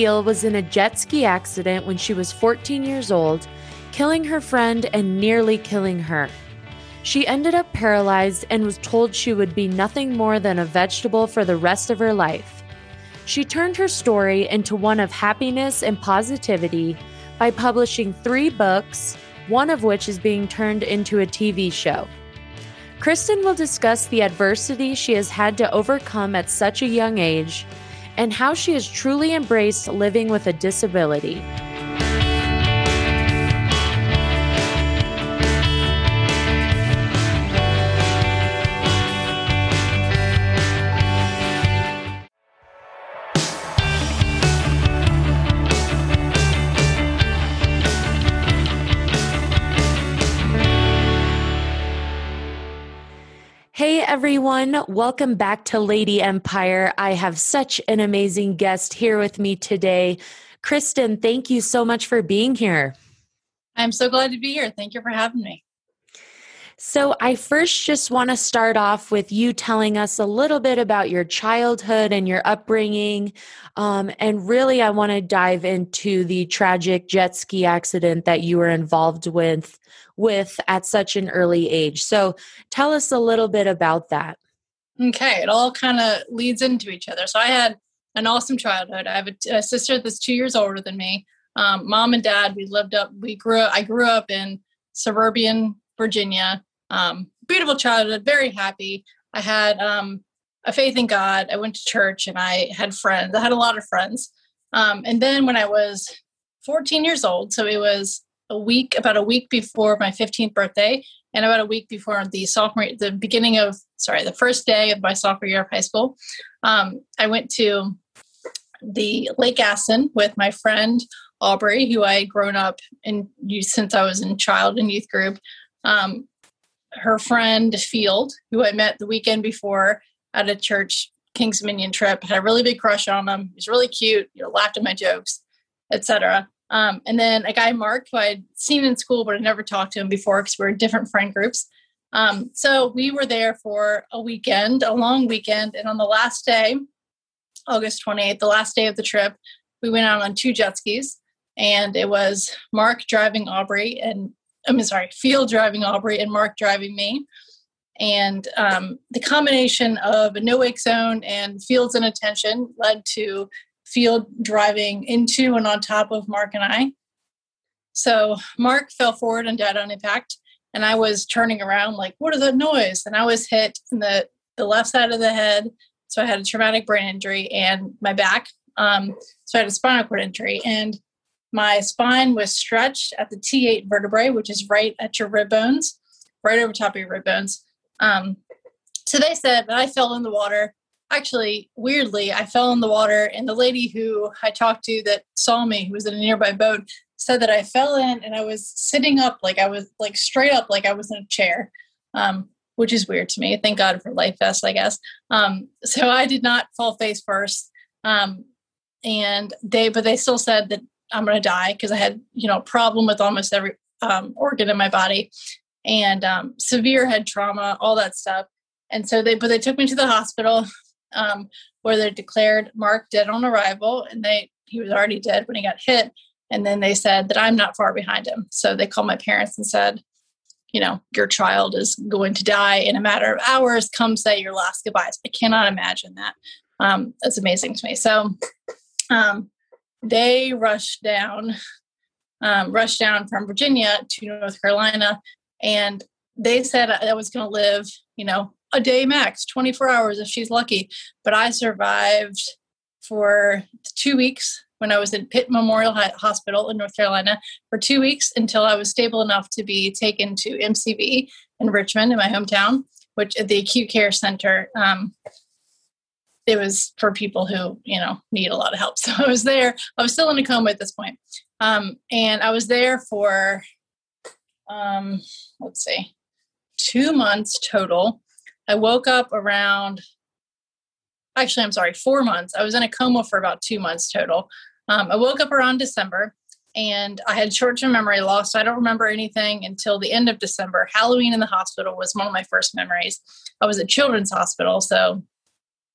Beal was in a jet ski accident when she was 14 years old, killing her friend and nearly killing her. She ended up paralyzed and was told she would be nothing more than a vegetable for the rest of her life. She turned her story into one of happiness and positivity by publishing three books, one of which is being turned into a TV show. Kristen will discuss the adversity she has had to overcome at such a young age and how she has truly embraced living with a disability. Everyone, welcome back to Lady Empire. I have such an amazing guest here with me today. Kristen, thank you so much for being here. I'm so glad to be here. Thank you for having me. So, I first just want to start off with you telling us a little bit about your childhood and your upbringing. Um, and really, I want to dive into the tragic jet ski accident that you were involved with with at such an early age. So tell us a little bit about that. Okay, it all kind of leads into each other. So I had an awesome childhood. I have a, a sister that's two years older than me. Um, mom and dad, we lived up. We grew. up, I grew up in suburban Virginia. Um, beautiful childhood. Very happy. I had um, a faith in God. I went to church and I had friends. I had a lot of friends. Um, and then when I was 14 years old, so it was a week, about a week before my 15th birthday, and about a week before the sophomore, the beginning of, sorry, the first day of my sophomore year of high school, um, I went to the Lake Gaston with my friend Aubrey, who I had grown up in since I was in child and youth group. Um, her friend Field, who I met the weekend before at a church King's Dominion trip, had a really big crush on him. He's really cute, you know, laughed at my jokes, etc. Um, and then a guy, Mark, who I'd seen in school, but I never talked to him before because we were different friend groups. Um, so we were there for a weekend, a long weekend. And on the last day, August 28th, the last day of the trip, we went out on two jet skis. And it was Mark driving Aubrey, and I'm sorry, Field driving Aubrey, and Mark driving me. And um, the combination of a no wake zone and Field's inattention led to field driving into and on top of Mark and I. So Mark fell forward and died on impact. And I was turning around like, what is that noise? And I was hit in the, the left side of the head. So I had a traumatic brain injury and my back. Um, so I had a spinal cord injury. And my spine was stretched at the T8 vertebrae, which is right at your rib bones, right over top of your rib bones. Um, so they said that I fell in the water. Actually weirdly i fell in the water and the lady who i talked to that saw me who was in a nearby boat said that i fell in and i was sitting up like i was like straight up like i was in a chair um, which is weird to me. Thank god for life vest i guess. Um, so i did not fall face first. Um, and they but they still said that i'm going to die because i had you know a problem with almost every um, organ in my body and um, severe head trauma all that stuff and so they but they took me to the hospital um, where they declared Mark dead on arrival, and they he was already dead when he got hit. And then they said that I'm not far behind him. So they called my parents and said, you know, your child is going to die in a matter of hours. Come say your last goodbyes. I cannot imagine that. Um, that's amazing to me. So um, they rushed down, um, rushed down from Virginia to North Carolina, and they said I was going to live, you know, a day max, 24 hours if she's lucky. But I survived for two weeks when I was in Pitt Memorial Hospital in North Carolina for two weeks until I was stable enough to be taken to MCV in Richmond, in my hometown, which at the acute care center. Um, it was for people who you know need a lot of help. So I was there. I was still in a coma at this point, um, and I was there for um, let's see, two months total. I woke up around, actually, I'm sorry, four months. I was in a coma for about two months total. Um, I woke up around December and I had short term memory loss. So I don't remember anything until the end of December. Halloween in the hospital was one of my first memories. I was at Children's Hospital. So,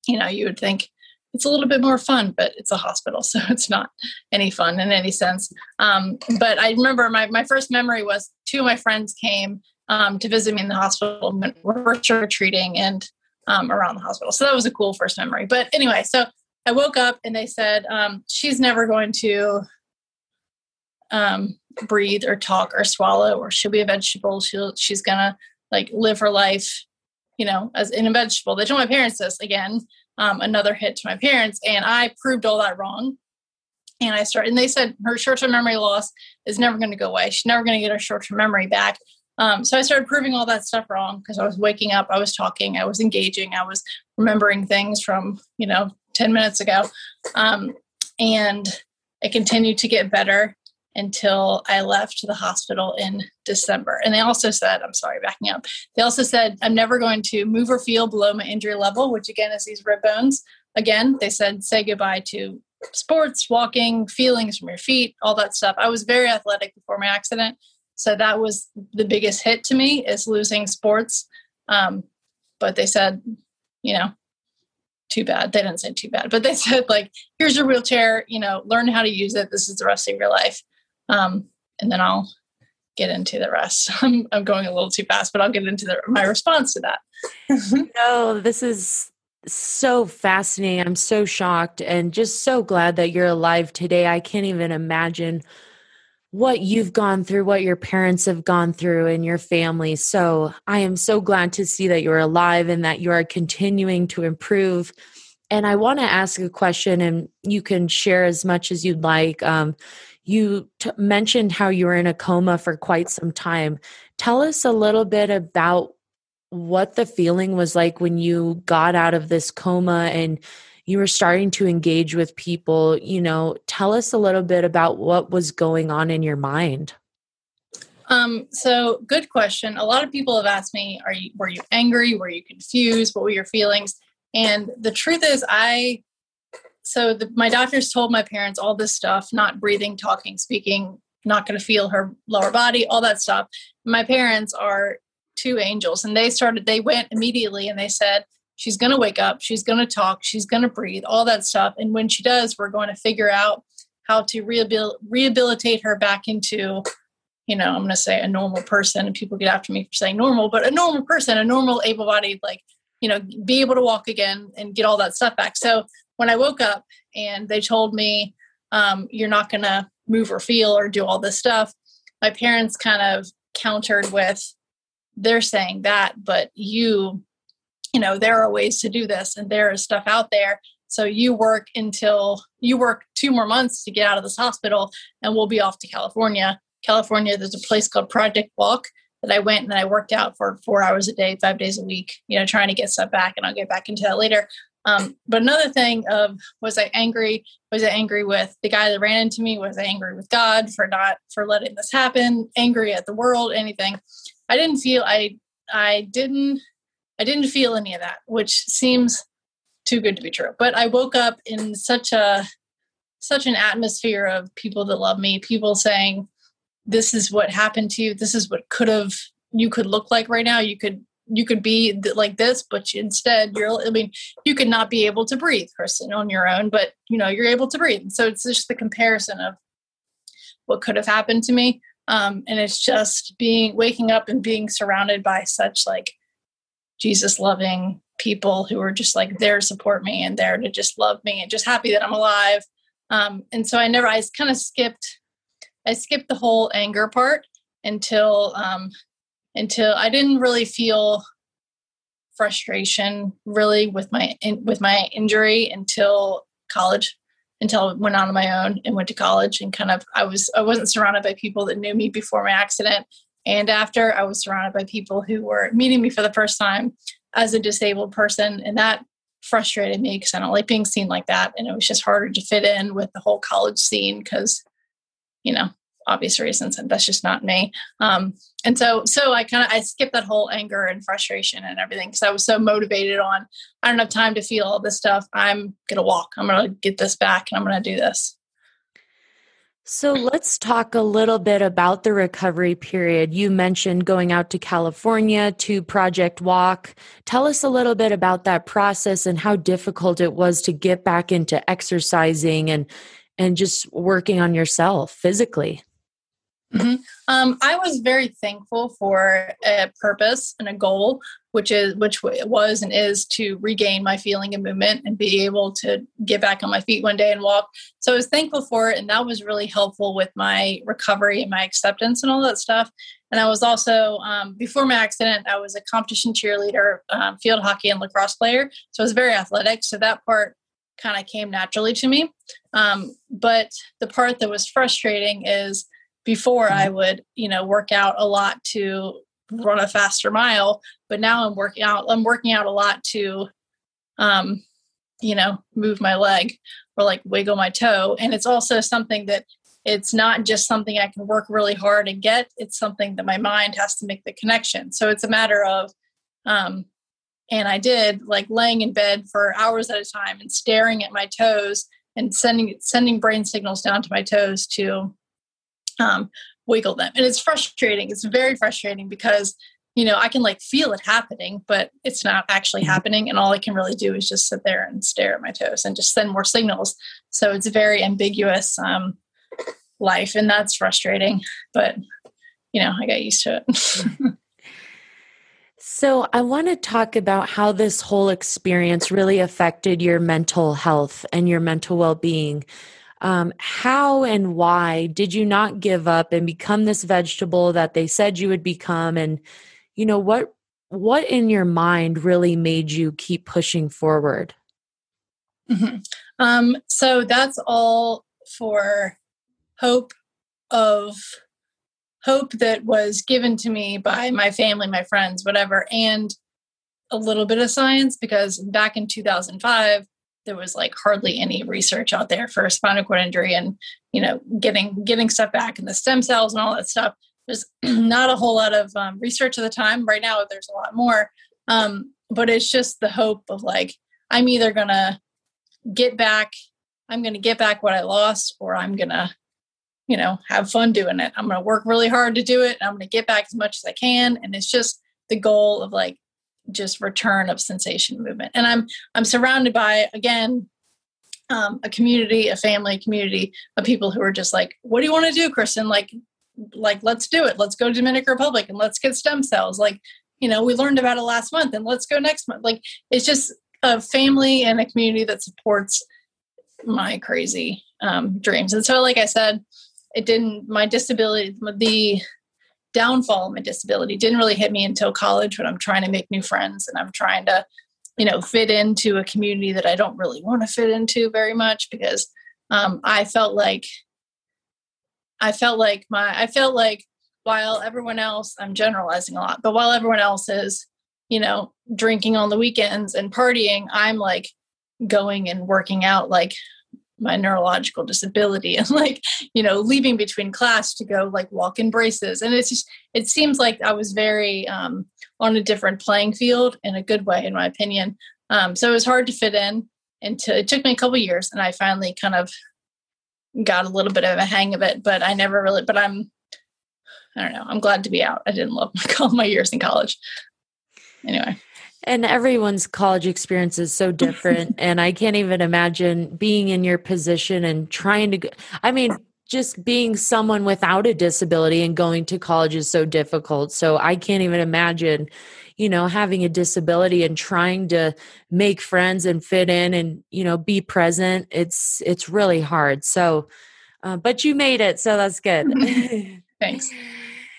you know, you would think it's a little bit more fun, but it's a hospital, so it's not any fun in any sense. Um, but I remember my, my first memory was two of my friends came um, to visit me in the hospital. We were trick treating and um, around the hospital. So that was a cool first memory. But anyway, so I woke up and they said, um, she's never going to um, breathe or talk or swallow, or she'll be a vegetable. She'll, she's going to like live her life, you know, as in a vegetable. They told my parents this again, um, another hit to my parents. And I proved all that wrong. And I started, and they said her short term memory loss is never going to go away. She's never going to get her short term memory back. Um, so I started proving all that stuff wrong because I was waking up, I was talking, I was engaging, I was remembering things from, you know, 10 minutes ago. Um, and it continued to get better until I left the hospital in December. And they also said, I'm sorry, backing up. They also said, I'm never going to move or feel below my injury level, which again is these rib bones. Again, they said, say goodbye to sports, walking, feelings from your feet, all that stuff. I was very athletic before my accident. So that was the biggest hit to me is losing sports. Um, but they said, you know, too bad. They didn't say too bad, but they said like, here's your wheelchair, you know, learn how to use it. This is the rest of your life. Um, and then I'll get into the rest. I'm, I'm going a little too fast, but I'll get into the, my response to that. no, this is so fascinating. I'm so shocked and just so glad that you're alive today. I can't even imagine what you've gone through, what your parents have gone through, and your family. So I am so glad to see that you're alive and that you are continuing to improve. And I want to ask a question, and you can share as much as you'd like. Um, you t- mentioned how you were in a coma for quite some time. Tell us a little bit about what the feeling was like when you got out of this coma and you were starting to engage with people, you know, tell us a little bit about what was going on in your mind. Um, so good question. A lot of people have asked me, are you were you angry? Were you confused? What were your feelings? And the truth is I so the, my doctors told my parents all this stuff, not breathing, talking, speaking, not going to feel her lower body, all that stuff. My parents are two angels and they started they went immediately and they said She's going to wake up. She's going to talk. She's going to breathe, all that stuff. And when she does, we're going to figure out how to rehabil- rehabilitate her back into, you know, I'm going to say a normal person. And people get after me for saying normal, but a normal person, a normal able bodied, like, you know, be able to walk again and get all that stuff back. So when I woke up and they told me, um, you're not going to move or feel or do all this stuff, my parents kind of countered with, they're saying that, but you you know there are ways to do this and there is stuff out there. So you work until you work two more months to get out of this hospital and we'll be off to california. California there's a place called project walk that i went and i worked out for four hours a day five days a week you know trying to get stuff back and i'll get back into that later um, but another thing of was i angry was i angry with the guy that ran into me was i angry with god for not for letting this happen angry at the world anything i didn't feel i i didn't I didn't feel any of that, which seems too good to be true. But I woke up in such a such an atmosphere of people that love me, people saying, "This is what happened to you. This is what could have you could look like right now. You could you could be like this, but instead you're. I mean, you could not be able to breathe, person, on your own, but you know you're able to breathe. So it's just the comparison of what could have happened to me, um, and it's just being waking up and being surrounded by such like Jesus loving people who are just like there to support me and there to just love me and just happy that I'm alive. Um, and so I never, I kind of skipped, I skipped the whole anger part until, um, until I didn't really feel frustration really with my, in, with my injury until college, until I went on my own and went to college and kind of, I was, I wasn't surrounded by people that knew me before my accident and after, I was surrounded by people who were meeting me for the first time as a disabled person. And that frustrated me because I don't like being seen like that. And it was just harder to fit in with the whole college scene because, you know, obvious reasons and that's just not me um, and so so i kind of i skipped that whole anger and frustration and everything because i was so motivated on i don't have time to feel all this stuff i'm gonna walk i'm gonna get this back and i'm gonna do this So let's talk a little bit about the recovery period. You mentioned going out to California to Project Walk. Tell us a little bit about that process and how difficult it was to get back into exercising and and just working on yourself physically. Mm-hmm. Um, I was very thankful for a purpose and a goal, which is which was and is to regain my feeling and movement and be able to get back on my feet one day and walk. So I was thankful for it, and that was really helpful with my recovery and my acceptance and all that stuff. And I was also um, before my accident, I was a competition cheerleader, um, field hockey, and lacrosse player. So I was very athletic. So that part kind of came naturally to me. Um, but the part that was frustrating is before I mm-hmm. would, you know, work out a lot to run a faster mile, but now I'm working out, I'm working out a lot to, um, you know, move my leg or like wiggle my toe. And it's also something that it's not just something I can work really hard and get, it's something that my mind has to make the connection. So it's a matter of, um, and I did like laying in bed for hours at a time and staring at my toes and sending sending brain signals down to my toes to um, wiggle them. And it's frustrating. It's very frustrating because, you know, I can like feel it happening, but it's not actually mm-hmm. happening. And all I can really do is just sit there and stare at my toes and just send more signals. So it's a very ambiguous um, life. And that's frustrating. But, you know, I got used to it. So, I want to talk about how this whole experience really affected your mental health and your mental well being. Um, how and why did you not give up and become this vegetable that they said you would become? And, you know, what what in your mind really made you keep pushing forward? Mm-hmm. Um, so that's all for hope of hope that was given to me by my family, my friends, whatever, and a little bit of science because back in 2005 there was like hardly any research out there for spinal cord injury and you know getting getting stuff back in the stem cells and all that stuff. There's not a whole lot of um, research at the time. Right now there's a lot more. Um, but it's just the hope of like i'm either gonna get back i'm gonna get back what i lost or i'm gonna you know have fun doing it. I'm gonna work really hard to do it i'm gonna get back as much as i can. And it's just the goal of like just return of sensation movement. And I'm I'm surrounded by again um, a community, a family community of people who are just like, what do you want to do, Kristen? Like, like let's do it. Let's go to Dominican Republic and let's get stem cells. Like, you know, we learned about it last month and let's go next month. Like, it's just a family and a community that supports my crazy um, dreams. And so, like I said, it didn't. My disability, the downfall of my disability didn't really hit me until college when I'm trying to make new friends and I'm trying to, you know, fit into a community that I don't really want to fit into very much because um, I felt like I felt like my I felt like while everyone else I'm generalizing a lot, but while everyone else is, you know, drinking on the weekends and partying, I'm like going and working out like my neurological disability and like you know leaving between class to go like walk in braces. And it's just it seems like i was very um, on a different playing field in a good way in my opinion. Um, so it was hard to fit in until it took me a couple years and i finally kind of got a little bit of a hang of it but i never really but i'm i don't know i'm glad to be out. I didn't love my, my years in college. Anyway and everyone's college experience is so different. and I can't even imagine being in your position and trying to, I mean, just being someone without a disability and going to college is so difficult. So I can't even imagine, you know, having a disability and trying to make friends and fit in and, you know, be present. It's, it's really hard. So, uh, but you made it. So that's good. Thanks.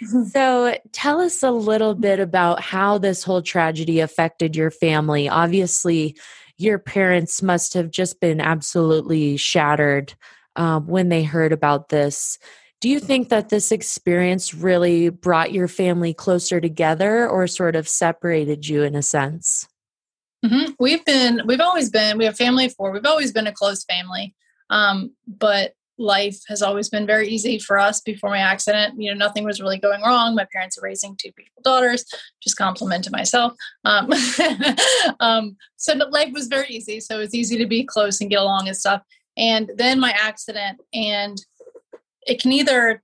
so tell us a little bit about how this whole tragedy affected your family. Obviously, your parents must have just been absolutely shattered um, when they heard about this. Do you think that this experience really brought your family closer together or sort of separated you in a sense? Mm-hmm. We've been, we've always been, we have family of four, we've always been a close family. Um, but life has always been very easy for us before my accident. You know, nothing was really going wrong. My parents are raising two beautiful daughters, just compliment to myself. Um, um, so life was very easy. So it's easy to be close and get along and stuff. And then my accident, and it can either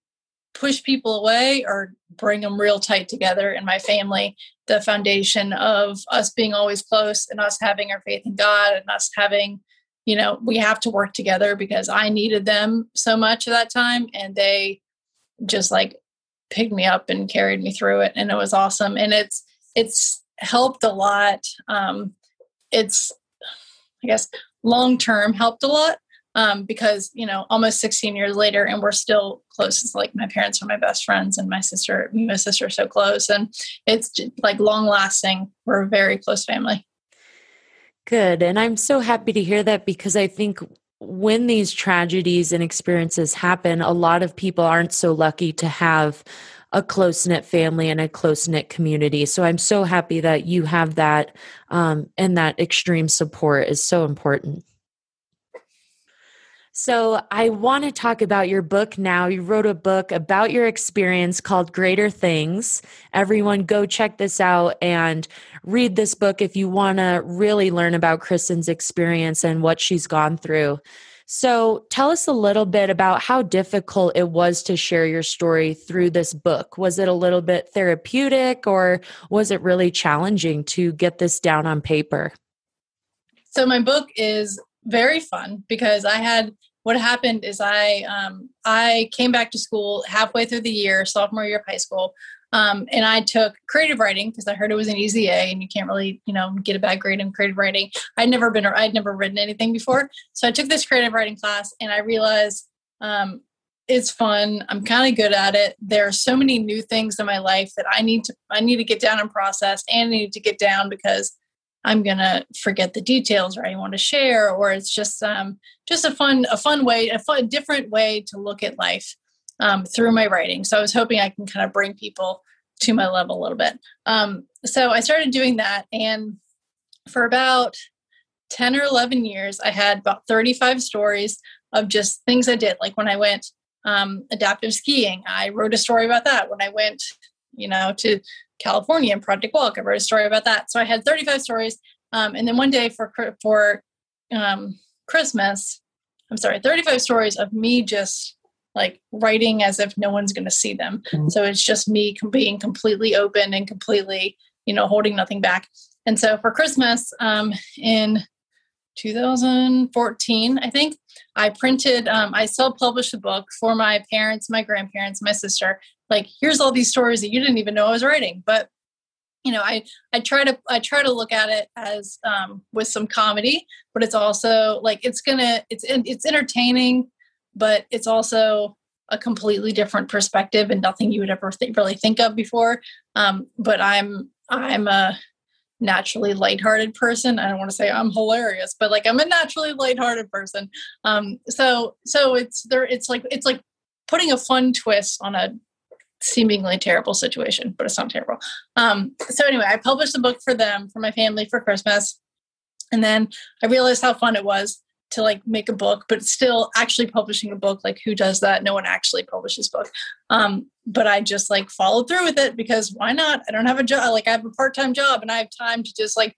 push people away or bring them real tight together in my family the foundation of us being always close and us having our faith in god and us having you know we have to work together because i needed them so much at that time and they just like picked me up and carried me through it and it was awesome and it's it's helped a lot um it's i guess long term helped a lot um, because you know almost 16 years later and we're still close it's like my parents are my best friends and my sister my sister are so close and it's like long lasting we're a very close family good and i'm so happy to hear that because i think when these tragedies and experiences happen a lot of people aren't so lucky to have a close knit family and a close knit community. So I'm so happy that you have that, um, and that extreme support is so important. So, I want to talk about your book now. You wrote a book about your experience called Greater Things. Everyone, go check this out and read this book if you want to really learn about Kristen's experience and what she's gone through. So, tell us a little bit about how difficult it was to share your story through this book. Was it a little bit therapeutic or was it really challenging to get this down on paper? So, my book is very fun because I had what happened is I um, I came back to school halfway through the year, sophomore year of high school, um, and I took creative writing because I heard it was an easy A, and you can't really you know get a bad grade in creative writing. I'd never been I'd never written anything before, so I took this creative writing class, and I realized um, it's fun. I'm kind of good at it. There are so many new things in my life that I need to I need to get down and process, and I need to get down because I'm gonna forget the details or I want to share, or it's just um, just a fun a fun way, a fun different way to look at life um, through my writing. So I was hoping I can kind of bring people to my level a little bit. Um, so I started doing that, and for about 10 or 11 years, I had about 35 stories of just things I did. Like when I went um, adaptive skiing, I wrote a story about that. When I went, you know, to California and Project Walk. I wrote a story about that. So I had 35 stories. Um, and then one day for for um, Christmas, I'm sorry, 35 stories of me just like writing as if no one's going to see them. Mm-hmm. So it's just me being completely open and completely, you know, holding nothing back. And so for Christmas um, in 2014, I think, I printed, um, I self published a book for my parents, my grandparents, my sister. Like, here's all these stories that you didn't even know I was writing. But you know, I I try to I try to look at it as um, with some comedy, but it's also like it's gonna it's it's entertaining, but it's also a completely different perspective and nothing you would ever th- really think of before. Um, but I'm I'm a naturally lighthearted person. I don't want to say I'm hilarious, but like I'm a naturally lighthearted person. Um, so so it's there. It's like it's like putting a fun twist on a seemingly terrible situation, but it's not terrible. Um, so anyway, I published a book for them for my family for Christmas, and then I realized how fun it was to like make a book but still actually publishing a book like who does that? No one actually publishes book. Um, but i just like followed through with it because why not? I don't have a job like i have a part-time job and i have time to just like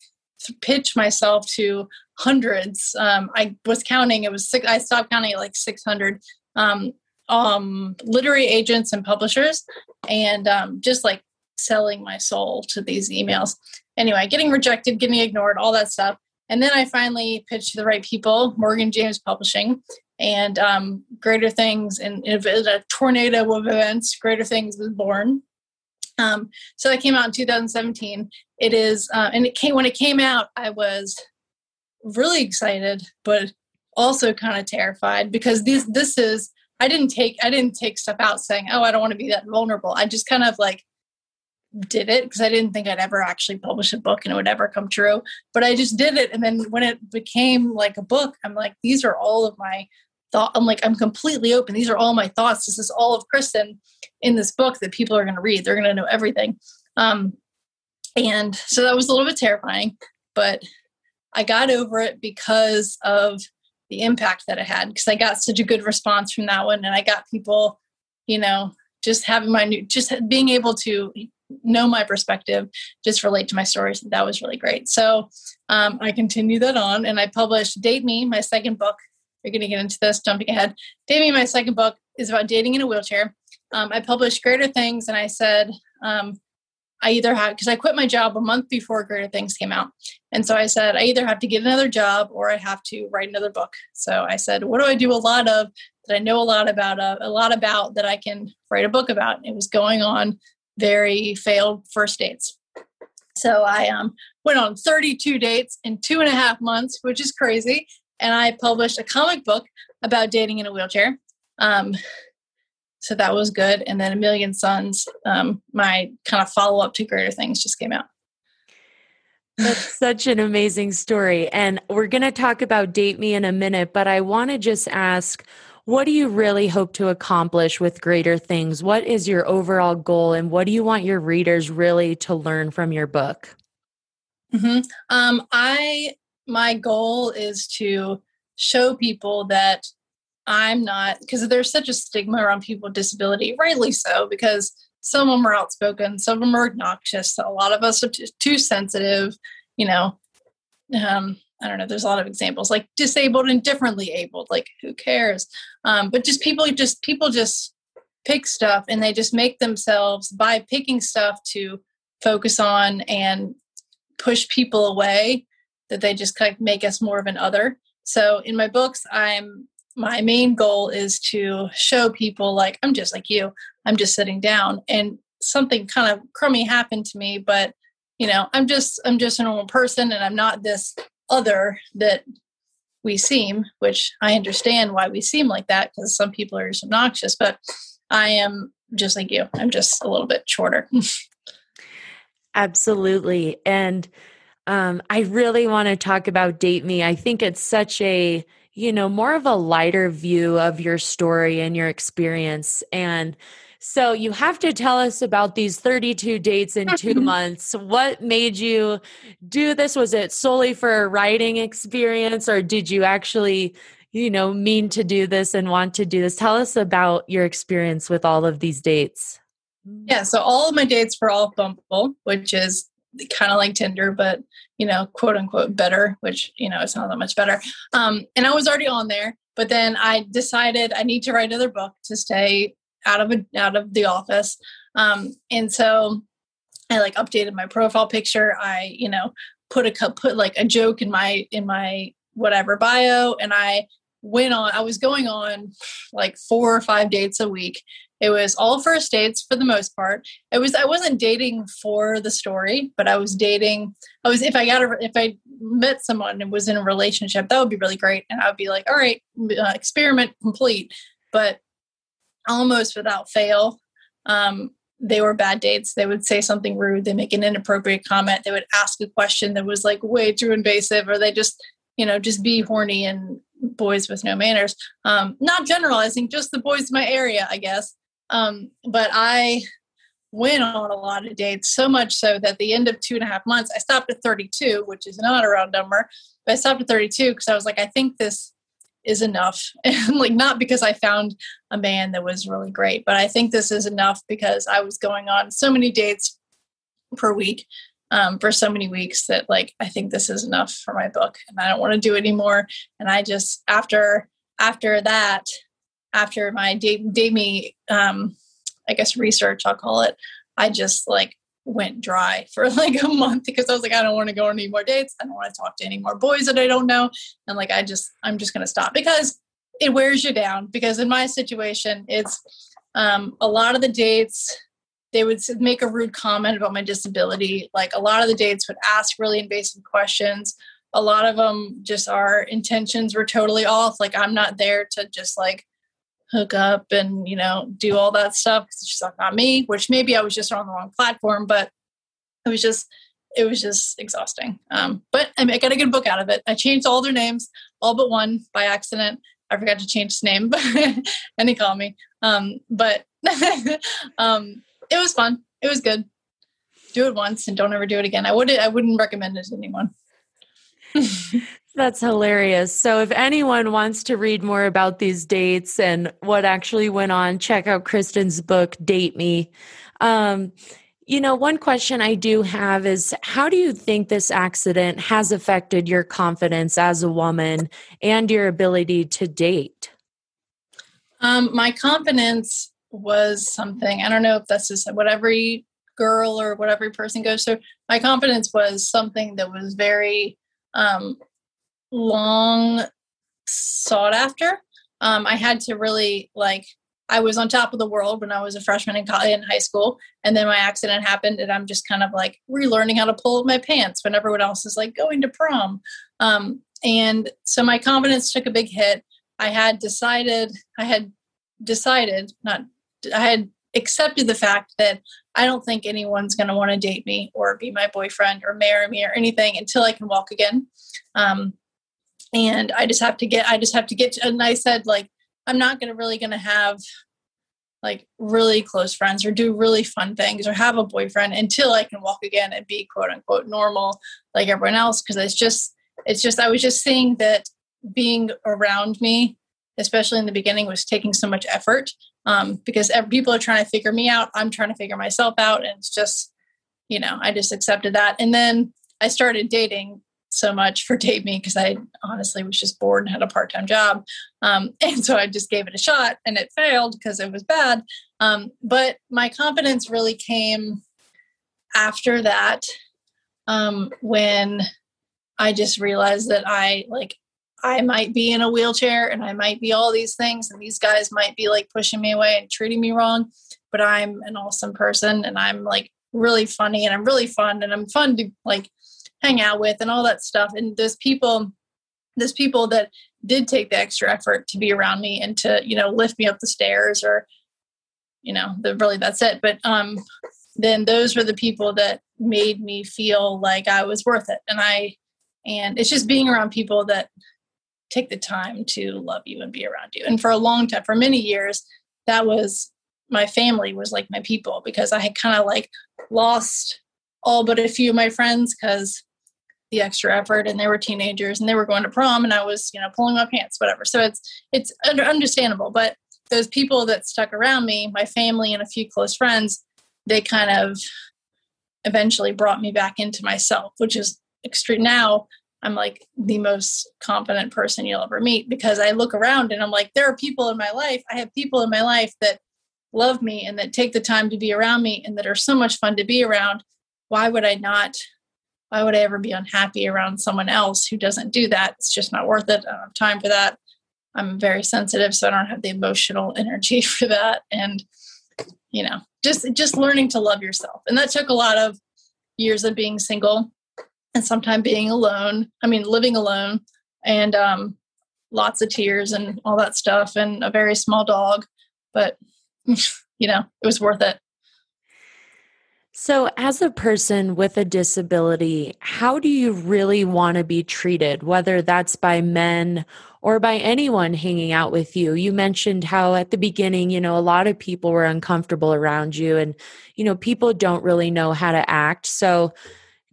pitch myself to hundreds. Um, i was counting it was six i stopped counting at like 600 um, um, literary agents and publishers and um, just like selling my soul to these emails anyway getting rejected getting ignored all that stuff and then I finally pitched to the right people, Morgan James Publishing, and um, Greater Things, and a tornado of events, Greater Things was born. Um, so that came out in 2017. It is, uh, and it came when it came out. I was really excited, but also kind of terrified because these this is I didn't take I didn't take stuff out saying, oh, I don't want to be that vulnerable. I just kind of like did it because I didn't think I'd ever actually publish a book and it would ever come true. But I just did it. And then when it became like a book, I'm like, these are all of my thought. I'm like, I'm completely open. These are all my thoughts. This is all of Kristen in this book that people are going to read. They're going to know everything. Um, and so that was a little bit terrifying, but I got over it because of the impact that it had because I got such a good response from that one. And I got people, you know, just having my new, just being able to know my perspective, just relate to my stories. That was really great. So um, I continued that on and I published Date Me, my second book you're going to get into this. Jumping ahead, Date Me, my second book, is about dating in a wheelchair. Um, I published Greater Things, and I said um, I either have because I quit my job a month before Greater Things came out, and so I said I either have to get another job or I have to write another book. So I said, what do I do a lot of that I know a lot about uh, a lot about that I can write a book about? It was going on very failed first dates. So I um, went on 32 dates in two and a half months, which is crazy. And I published a comic book about dating in a wheelchair. Um, so that was good. And then A Million Suns, um, my kind of follow up to Greater Things, just came out. That's such an amazing story. And we're going to talk about Date Me in a minute, but I want to just ask what do you really hope to accomplish with Greater Things? What is your overall goal, and what do you want your readers really to learn from your book? Mm-hmm. Um, I my goal is to show people that I'm not because there's such a stigma around people with disability, rightly so, because some of them are outspoken, some of them are obnoxious, a lot of us are t- too sensitive, you know. Um, I don't know, there's a lot of examples like disabled and differently abled, like who cares? Um, but just people just people just pick stuff and they just make themselves by picking stuff to focus on and push people away that they just kind of make us more of an other. So in my books, I'm my main goal is to show people like I'm just like you. I'm just sitting down and something kind of crummy happened to me, but you know, I'm just I'm just a normal person and I'm not this other that we seem, which I understand why we seem like that because some people are just obnoxious, but I am just like you. I'm just a little bit shorter. Absolutely. And um, I really want to talk about Date Me. I think it's such a you know, more of a lighter view of your story and your experience. And so you have to tell us about these 32 dates in two mm-hmm. months. What made you do this? Was it solely for a writing experience or did you actually, you know, mean to do this and want to do this? Tell us about your experience with all of these dates. Yeah, so all of my dates were all Bumble, which is kind of like Tinder, but you know, quote unquote better, which you know it's not that much better. Um, and I was already on there, but then I decided I need to write another book to stay out of a, out of the office. Um, and so I like updated my profile picture. I you know put a put like a joke in my in my whatever bio, and I went on. I was going on like four or five dates a week it was all first dates for the most part. It was I wasn't dating for the story, but I was dating. I was if I got a if I met someone and was in a relationship, that would be really great, and I would be like, all right, uh, experiment complete. But almost without fail, um, they were bad dates. They would say something rude. They make an inappropriate comment. They would ask a question that was like way too invasive, or they just you know just be horny and boys with no manners. Um, not generalizing, just the boys in my area, I guess. Um, but I went on a lot of dates, so much so that the end of two and a half months, I stopped at 32, which is not a round number, but I stopped at 32 because I was like, I think this is enough. And like, not because I found a man that was really great, but I think this is enough because I was going on so many dates per week um, for so many weeks that like, I think this is enough for my book and I don't want to do anymore. And I just, after, after that, after my date, date me, um, I guess research, I'll call it, I just like went dry for like a month because I was like, I don't want to go on any more dates. I don't want to talk to any more boys that I don't know. And like, I just, I'm just going to stop because it wears you down. Because in my situation, it's um, a lot of the dates, they would make a rude comment about my disability. Like a lot of the dates would ask really invasive questions. A lot of them just our intentions were totally off. Like I'm not there to just like hook up and you know do all that stuff because it's just not me which maybe i was just on the wrong platform but it was just it was just exhausting. Um, but I, mean, I got a good book out of it. I changed all their names all but one by accident. I forgot to change his name and he called me. Um, but um, it was fun. It was good. Do it once and don't ever do it again. I wouldn't i wouldn't recommend it to anyone that's hilarious. So, if anyone wants to read more about these dates and what actually went on, check out Kristen's book, Date Me. Um, You know, one question I do have is how do you think this accident has affected your confidence as a woman and your ability to date? Um, my confidence was something, I don't know if that's just what every girl or what every person goes through. My confidence was something that was very um, long sought after. Um, I had to really like I was on top of the world when I was a freshman in college, in high school, and then my accident happened, and I'm just kind of like relearning how to pull up my pants when everyone else is like going to prom. Um, and so my confidence took a big hit. I had decided, I had decided, not, I had accepted the fact that I don't think anyone's going to want to date me or be my boyfriend or marry me or anything until I can walk again. Um, and I just have to get, I just have to get, and I said, like, I'm not to really to have like really close friends or do really fun things or have a boyfriend until I can walk again and be quote unquote normal like everyone else. Cause it's just, it's just, I was just seeing that being around me, especially in the beginning, was taking so much effort um, because people are trying to figure me out. I'm trying to figure myself out. And it's just, you know, I just accepted that. And then I started dating so much for Date Me because I honestly was just bored and had a part time job. Um, and so I just gave it a shot and it failed because it was bad. Um, but my confidence really came after that um, when I just realized that I like I might be in a wheelchair and I might be all these things and these guys might be like pushing me away and treating me wrong, but I'm an awesome person and I'm like really funny and I'm really fun and I'm fun to like hang out with and all that stuff. And those people, those people that did take the extra effort to be around me and to, you know, lift me up the stairs or, you know, the, really that's it. But um, then those were the people that made me feel like I was worth it. And I, and it's just being around people that take the time to love you and be around you. And for a long time, for many years, that was my family was like my people because I had kind of like lost all but a few of my friends because the extra effort and they were teenagers and they were going to prom and I was, you know, pulling my pants, whatever. So it's it's understandable. But those people that stuck around me, my family and a few close friends, they kind of eventually brought me back into myself, which is extreme. Now I'm like the most confident person you'll ever meet because I look around and I'm like, there are people in my life. I have people in my life that love me and that take the time to be around me and that are so much fun to be around. Why would I not why would I ever be unhappy around someone else who doesn't do that? It's just not worth it. I don't have time for that. I'm very sensitive, so I don't have the emotional energy for that. And you know, just just learning to love yourself. And that took a lot of years of being single and sometimes being alone. I mean, living alone and um, lots of tears and all that stuff and a very small dog. But you know, it was worth it. So, as a person with a disability, how do you really want to be treated, whether that's by men or by anyone hanging out with you? You mentioned how at the beginning, you know, a lot of people were uncomfortable around you and, you know, people don't really know how to act. So,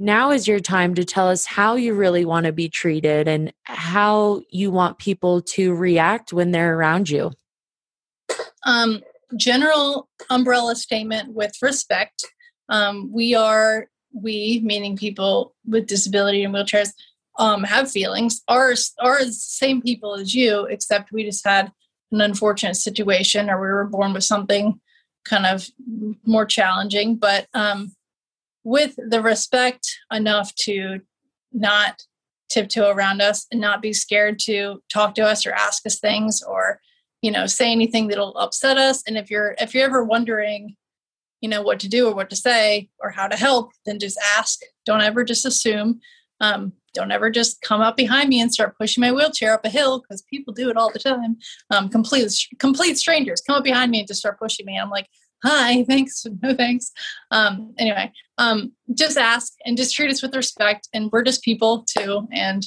now is your time to tell us how you really want to be treated and how you want people to react when they're around you. Um, general umbrella statement with respect um, we are we meaning people with disability and wheelchairs um, have feelings. Are are the same people as you except we just had an unfortunate situation or we were born with something kind of more challenging. But um, with the respect enough to not tiptoe around us and not be scared to talk to us or ask us things or you know say anything that'll upset us. And if you're if you're ever wondering you know what to do or what to say or how to help then just ask. Don't ever just assume. Um, don't ever just come up behind me and start pushing my wheelchair up a hill because people do it all the time. Um, complete complete strangers come up behind me and just start pushing me. I'm like hi thanks no thanks. Um, anyway um, just ask and just treat us with respect and we're just people too and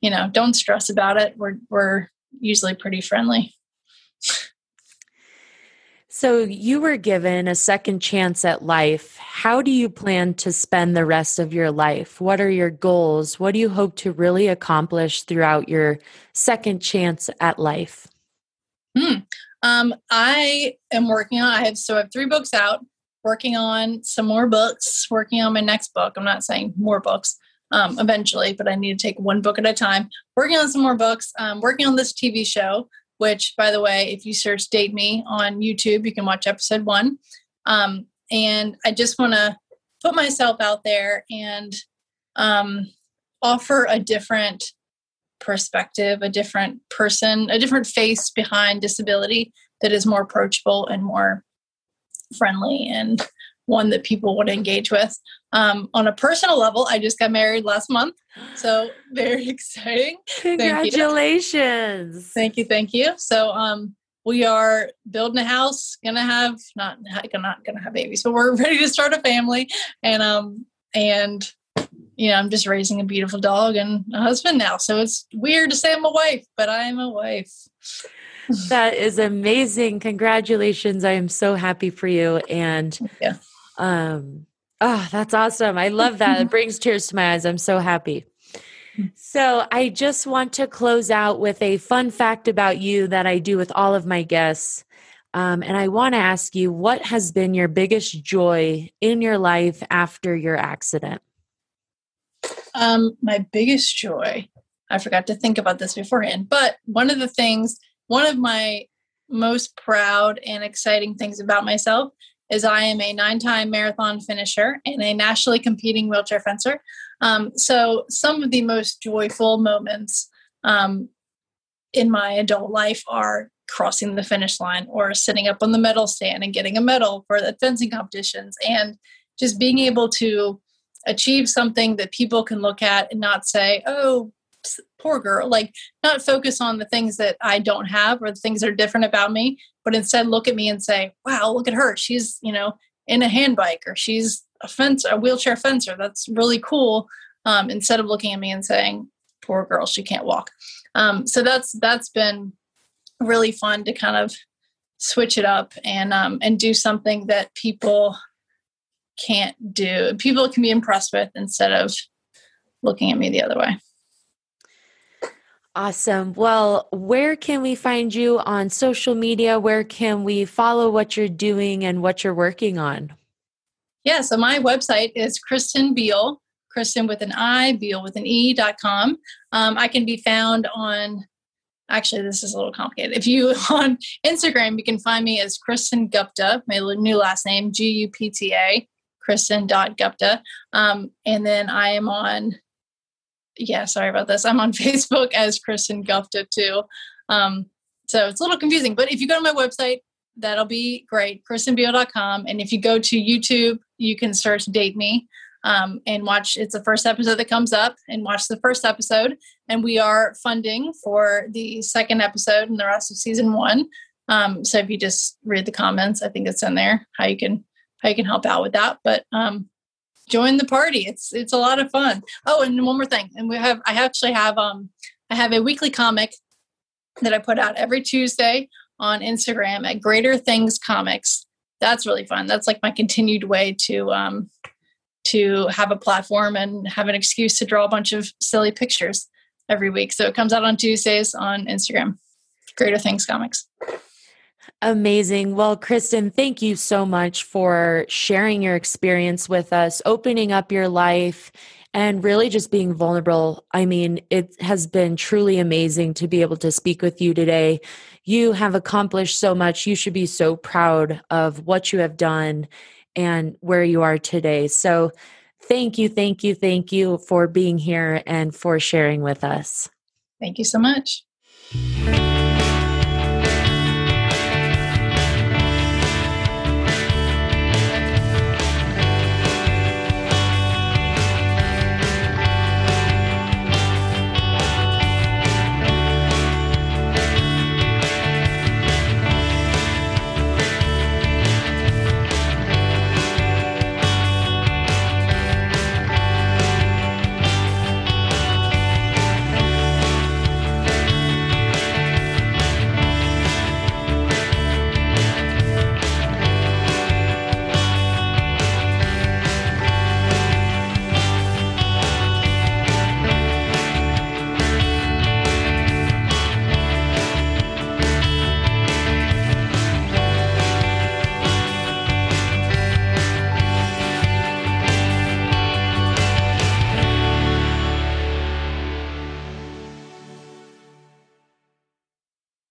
you know don't stress about it. We're we're usually pretty friendly so, you were given a second chance at life. How do you plan to spend the rest of your life? What are your goals? What do you hope to really accomplish throughout your second chance at life? Hmm. Um, I am working on. I have so I have three books out. working on some more books, working on my next book. I'm not saying more books um, eventually, but I need to take one book at a time. Working on some more books, um, working on this TV show, which, by the way, if you search Date Me on YouTube, you can watch episode one. Um, and I just want to put myself out there and um, offer a different perspective, a different person, a different face behind disability that is more approachable and more friendly and one that people want to engage with. Um, on a personal level, I just got married last month, so very exciting. Congratulations! Thank you, thank you. Thank you. So um, we are building a house, gonna have not not gonna have babies, but we're ready to start a family, and um and you know I'm just raising a beautiful dog and a husband now. So it's weird to say I'm a wife, but I am a wife. that is amazing. Congratulations. I am so happy for you. And yeah. Um oh, that's awesome. I love that. it brings tears to my eyes. I'm so happy. So, I just want to close out with a fun fact about you that I do with all of my guests. Um, and I want to ask you what has been your biggest joy in your life after your accident? Um, my biggest joy, I forgot to think about this beforehand, but one of the things one of my most proud and exciting things about myself is I am a nine time marathon finisher and a nationally competing wheelchair fencer. Um, so, some of the most joyful moments um, in my adult life are crossing the finish line or sitting up on the medal stand and getting a medal for the fencing competitions and just being able to achieve something that people can look at and not say, oh, poor girl like not focus on the things that i don't have or the things that are different about me but instead look at me and say wow look at her. She's you know in a hand bike or she's a fencer a wheelchair fencer. That's really cool um, instead of looking at me and saying poor girl she can't walk. Um, so that's that's been really fun to kind of switch it up and um, and do something that people can't do. People can be impressed with instead of looking at me the other way Awesome. Well, where can we find you on social media? Where can we follow what you're doing and what you're working on? Yeah, so my website is Kristin Beale, Kristin with an I, Beale with an E dot com. Um, I can be found on, actually, this is a little complicated. If you on Instagram, you can find me as Kristin Gupta, my new last name, G U P T A, Kristin.gupta. Um, and then I am on yeah, sorry about this. I'm on Facebook as Kristin Gupta too. Um, so it's a little confusing, but if you go to my website, that'll be great, kristinbeale.com. And if you go to YouTube, you can search Date Me um, and watch. It's the first episode that comes up and watch the first episode. And we are funding for the second episode and the rest of season one. Um, so if you just read the comments, I think it's in there how you can how you can help out with that. But um, join the party. It's it's a lot of fun. Oh, and one more thing. And we have I actually have um I have a weekly comic that I put out every Tuesday on Instagram at Greater Things Comics. That's really fun. That's like my continued way to um to have a platform and have an excuse to draw a bunch of silly pictures every week. So it comes out on Tuesdays on Instagram. Greater Things Comics. Amazing. Well, Kristin, thank you so much for sharing your experience with us, opening up your life, and really just being vulnerable. I mean, it has been truly amazing to be able to speak with you today. You have accomplished so much. You should be so proud of what you have done and where you are today. So, thank you, thank you, thank you for being here and for sharing with us. Thank you so much.